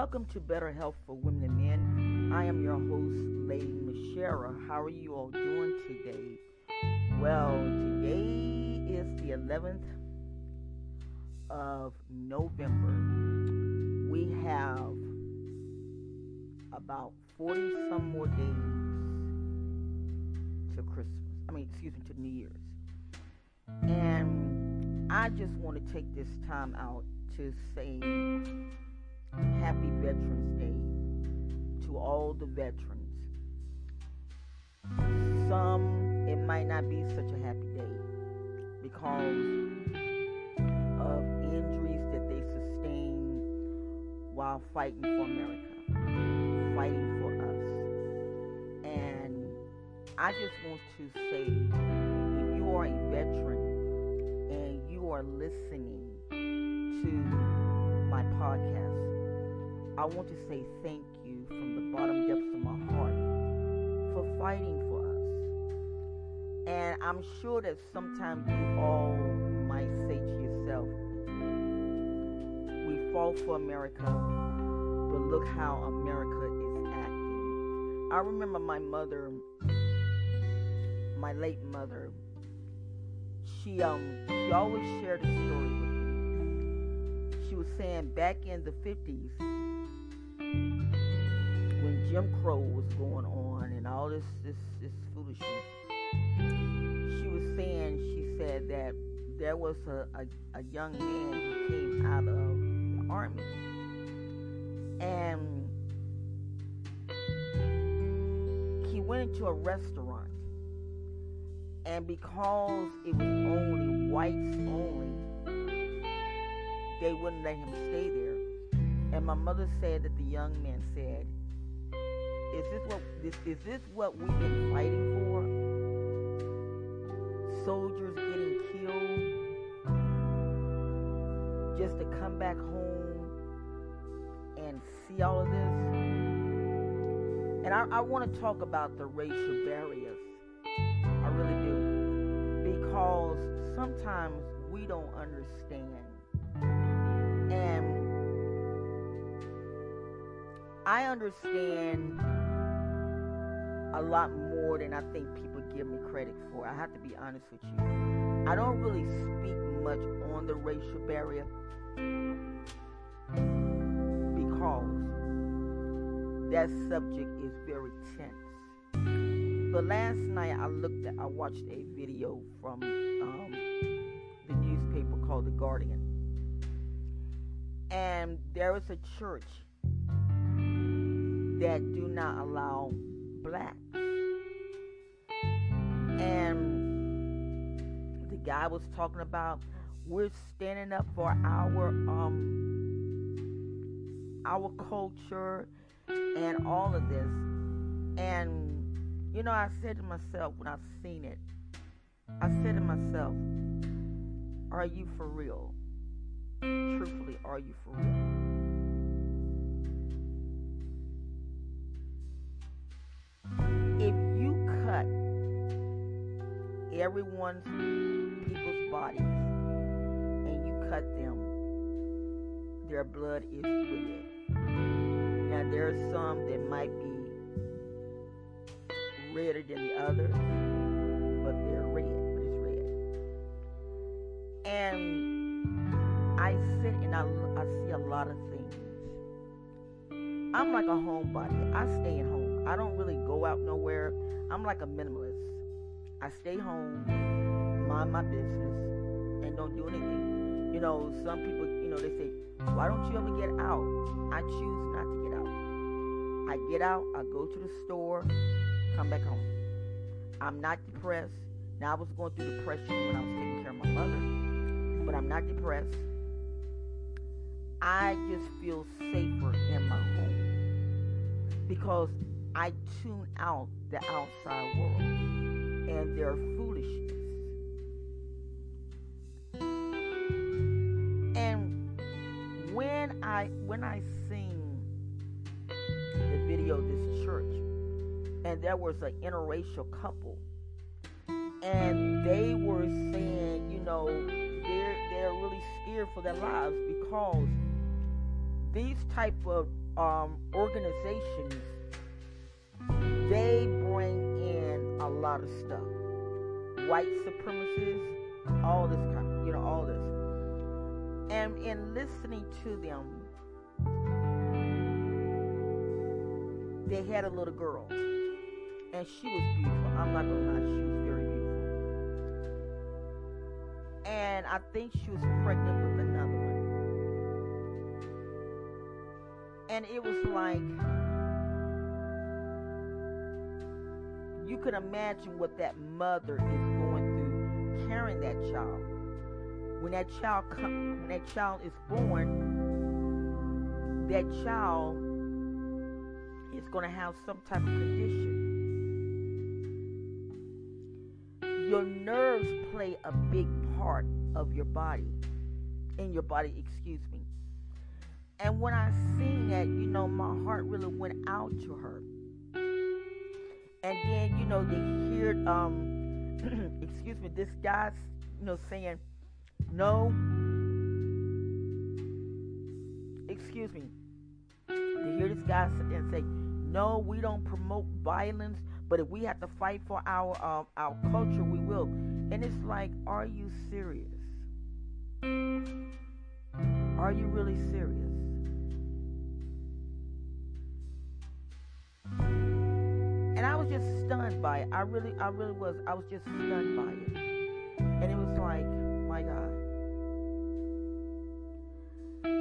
Welcome to Better Health for Women and Men. I am your host, Lady Mashera. How are you all doing today? Well, today is the 11th of November. We have about 40 some more days to Christmas. I mean, excuse me, to New Year's. And I just want to take this time out to say Happy Veterans Day to all the veterans. Some, it might not be such a happy day because of injuries that they sustained while fighting for America, fighting for us. And I just want to say if you are a veteran and you are listening to my podcast, I want to say thank you from the bottom depths of my heart for fighting for us. And I'm sure that sometimes you all might say to yourself, we fought for America, but look how America is acting. I remember my mother, my late mother, she um she always shared a story with me. She was saying back in the 50s, when Jim Crow was going on and all this this this foolishness. She was saying she said that there was a, a, a young man who came out of the army and he went into a restaurant and because it was only whites only they wouldn't let him stay there and my mother said that the young man said, "Is this what this is this what we've been fighting for? Soldiers getting killed just to come back home and see all of this." And I, I want to talk about the racial barriers. I really do. Because sometimes we don't understand. And I understand a lot more than I think people give me credit for. I have to be honest with you. I don't really speak much on the racial barrier because that subject is very tense. But last night I looked at, I watched a video from um, the newspaper called The Guardian. And there is a church that do not allow blacks. And the guy was talking about we're standing up for our um our culture and all of this. And you know, I said to myself when I seen it, I said to myself, are you for real? Truthfully, are you for real? Everyone's people's bodies and you cut them, their blood is red. Now there are some that might be redder than the others, but they're red, but it's red. And I sit and I, I see a lot of things. I'm like a homebody. I stay at home. I don't really go out nowhere. I'm like a minimalist. I stay home, mind my business, and don't do anything. You know, some people, you know, they say, why don't you ever get out? I choose not to get out. I get out, I go to the store, come back home. I'm not depressed. Now, I was going through depression when I was taking care of my mother, but I'm not depressed. I just feel safer in my home because I tune out the outside world and their foolishness. And when I when I seen the video of this church, and there was an interracial couple, and they were saying, you know, they're they're really scared for their lives because these type of um, organizations, they lot of stuff. White supremacists, all this kind, you know, all this. And in listening to them, they had a little girl, and she was beautiful. I'm not gonna lie, she was very beautiful. And I think she was pregnant with another one. And it was like you can imagine what that mother is going through carrying that child. When that child when that child is born, that child is going to have some type of condition. Your nerves play a big part of your body, in your body, excuse me. And when I seen that, you know, my heart really went out to her. And then, you know, they heard, um, excuse me, this guy's you know, saying, no, excuse me, they hear this guy and say, no, we don't promote violence, but if we have to fight for our um, our culture, we will. And it's like, are you serious? Are you really serious? And I was just stunned by it. I really, I really was. I was just stunned by it. And it was like, my God.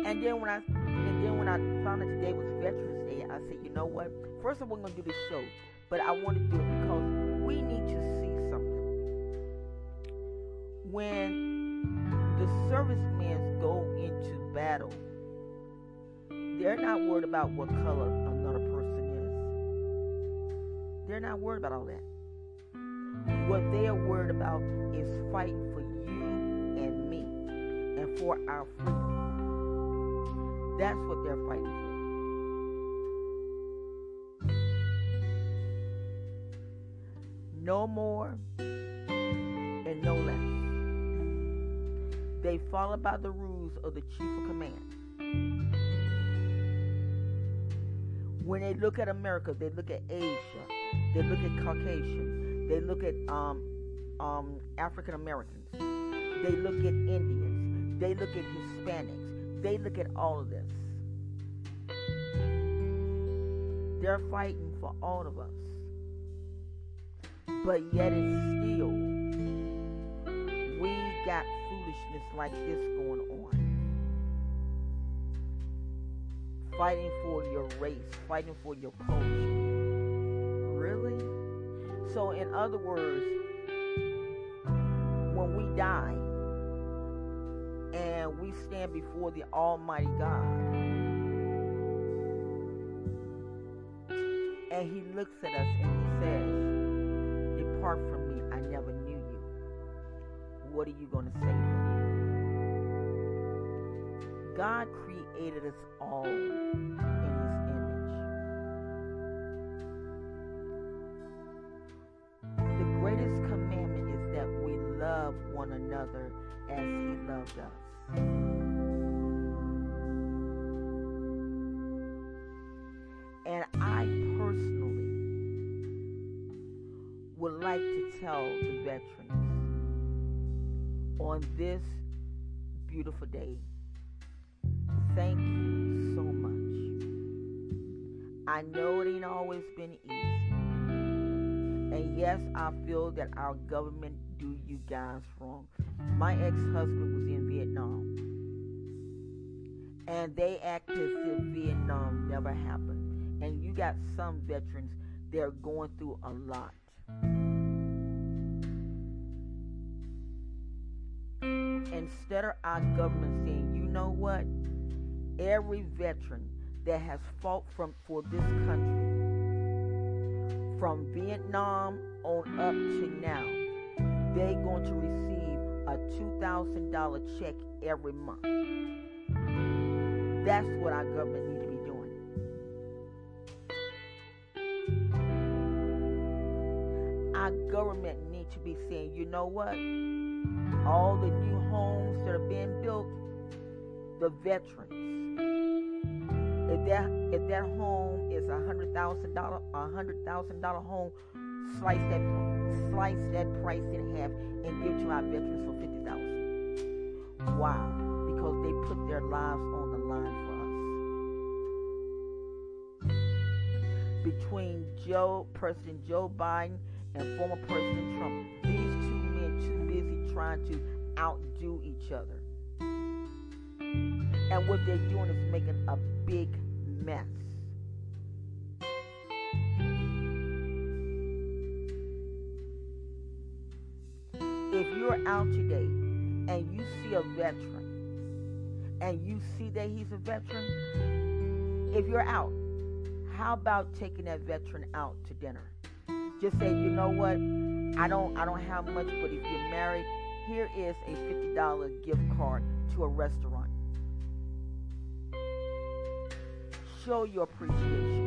And then when I, and then when I found out today was Veterans Day, I said, you know what? First of all, we're gonna do this show, but I want to do it because we need to see something. When the servicemen go into battle, they're not worried about what color. They're not worried about all that. What they are worried about is fighting for you and me and for our freedom. That's what they're fighting for. No more and no less. They follow by the rules of the chief of command. When they look at America, they look at Asia, they look at Caucasian, they look at um, um, African Americans, they look at Indians, they look at Hispanics, they look at all of this. They're fighting for all of us. But yet it's still, we got foolishness like this going on. Fighting for your race, fighting for your culture. Really? So, in other words, when we die and we stand before the Almighty God, and He looks at us and He says, Depart from me, I never knew you. What are you going to say? God created us all one another as He loved us. And I personally would like to tell the veterans on this beautiful day thank you so much. I know it ain't always been easy. And yes, I feel that our government do you guys wrong. My ex-husband was in Vietnam. And they act as if Vietnam never happened. And you got some veterans, they're going through a lot. Instead of our government saying, you know what? Every veteran that has fought from for this country, from Vietnam on up to now, they're going to receive a $2,000 check every month. That's what our government needs to be doing. Our government needs to be saying, you know what? All the new homes that are being built, the veterans, If that if that home is a hundred thousand dollar a hundred thousand dollar home, slice that slice that price in half and give to our veterans for fifty thousand. Why? Because they put their lives on the line for us. Between Joe President Joe Biden and former President Trump, these two men too busy trying to outdo each other. And what they're doing is making a big mess. You're out today and you see a veteran and you see that he's a veteran, if you're out, how about taking that veteran out to dinner? Just say, you know what? I don't I don't have much, but if you're married, here is a $50 gift card to a restaurant. Show your appreciation.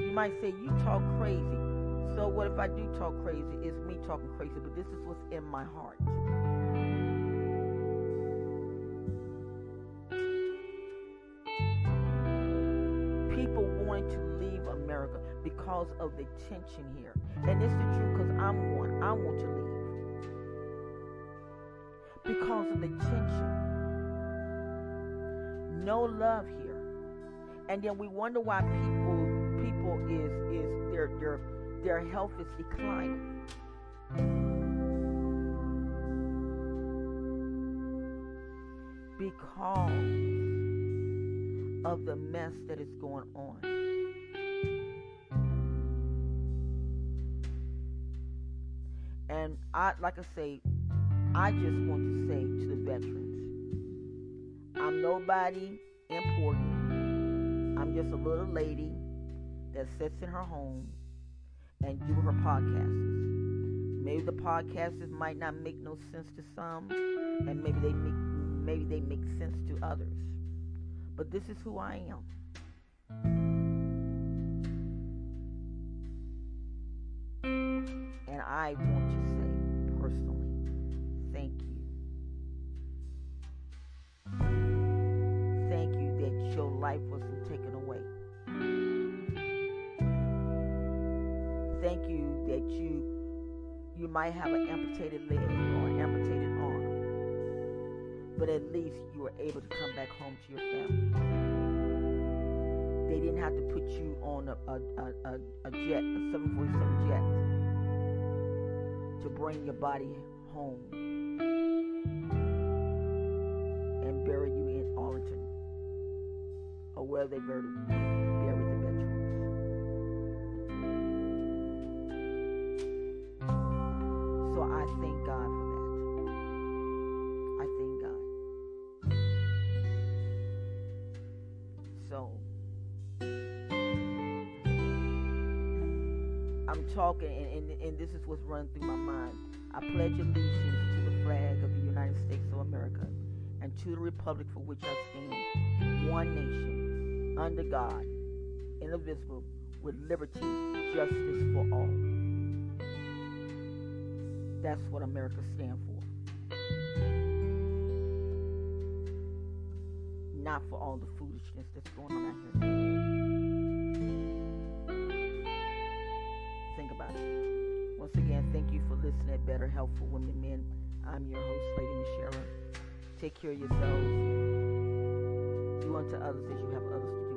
You might say, You talk crazy. So, what if I do talk crazy? It's me talking crazy, but this is what's in my heart. People wanting to leave America because of the tension here. And it's the truth because I'm one. I want to leave. Because of the tension. No love here. And then we wonder why people people is is their their their health is declining. Because of the mess that is going on. And I like I say, I just want to say to the veterans, I'm nobody important. I'm just a little lady that sits in her home and do her podcasts. Maybe the podcasts might not make no sense to some, and maybe they make maybe they make sense to others. But this is who I am. And I want to say personally, thank you. Thank you that your life wasn't taken away. Might have an amputated leg or an amputated arm. But at least you were able to come back home to your family. They didn't have to put you on a, a, a, a jet, a 747 jet, to bring your body home and bury you in Arlington or where they buried bury thank God for that. I thank God. So I'm talking, and, and, and this is what's running through my mind. I pledge allegiance to the flag of the United States of America and to the republic for which I stand, one nation, under God, indivisible, with liberty, justice for all. That's what America stands for. Not for all the foolishness that's going on out here. Think about it. Once again, thank you for listening Better Health for Women Men. I'm your host, Lady Michelle. Take care of yourselves. Do unto others as you have others to.